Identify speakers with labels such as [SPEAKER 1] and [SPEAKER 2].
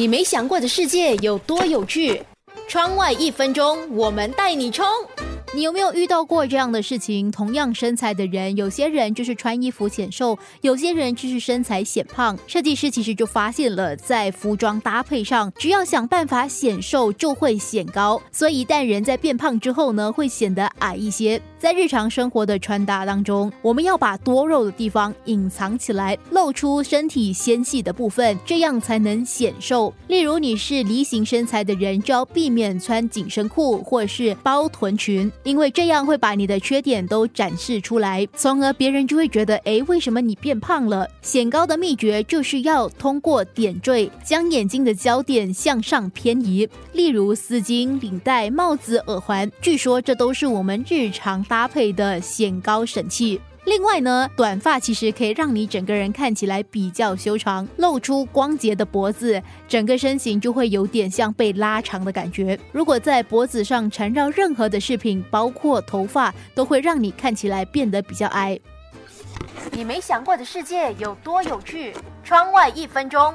[SPEAKER 1] 你没想过的世界有多有趣？窗外一分钟，我们带你冲！
[SPEAKER 2] 你有没有遇到过这样的事情？同样身材的人，有些人就是穿衣服显瘦，有些人就是身材显胖。设计师其实就发现了，在服装搭配上，只要想办法显瘦，就会显高。所以一旦人在变胖之后呢，会显得矮一些。在日常生活的穿搭当中，我们要把多肉的地方隐藏起来，露出身体纤细的部分，这样才能显瘦。例如你是梨形身材的人，就要避免穿紧身裤或是包臀裙。因为这样会把你的缺点都展示出来，从而别人就会觉得，哎，为什么你变胖了？显高的秘诀就是要通过点缀，将眼睛的焦点向上偏移，例如丝巾、领带、帽子、耳环，据说这都是我们日常搭配的显高神器。另外呢，短发其实可以让你整个人看起来比较修长，露出光洁的脖子，整个身形就会有点像被拉长的感觉。如果在脖子上缠绕任何的饰品，包括头发，都会让你看起来变得比较矮。
[SPEAKER 1] 你没想过的世界有多有趣？窗外一分钟。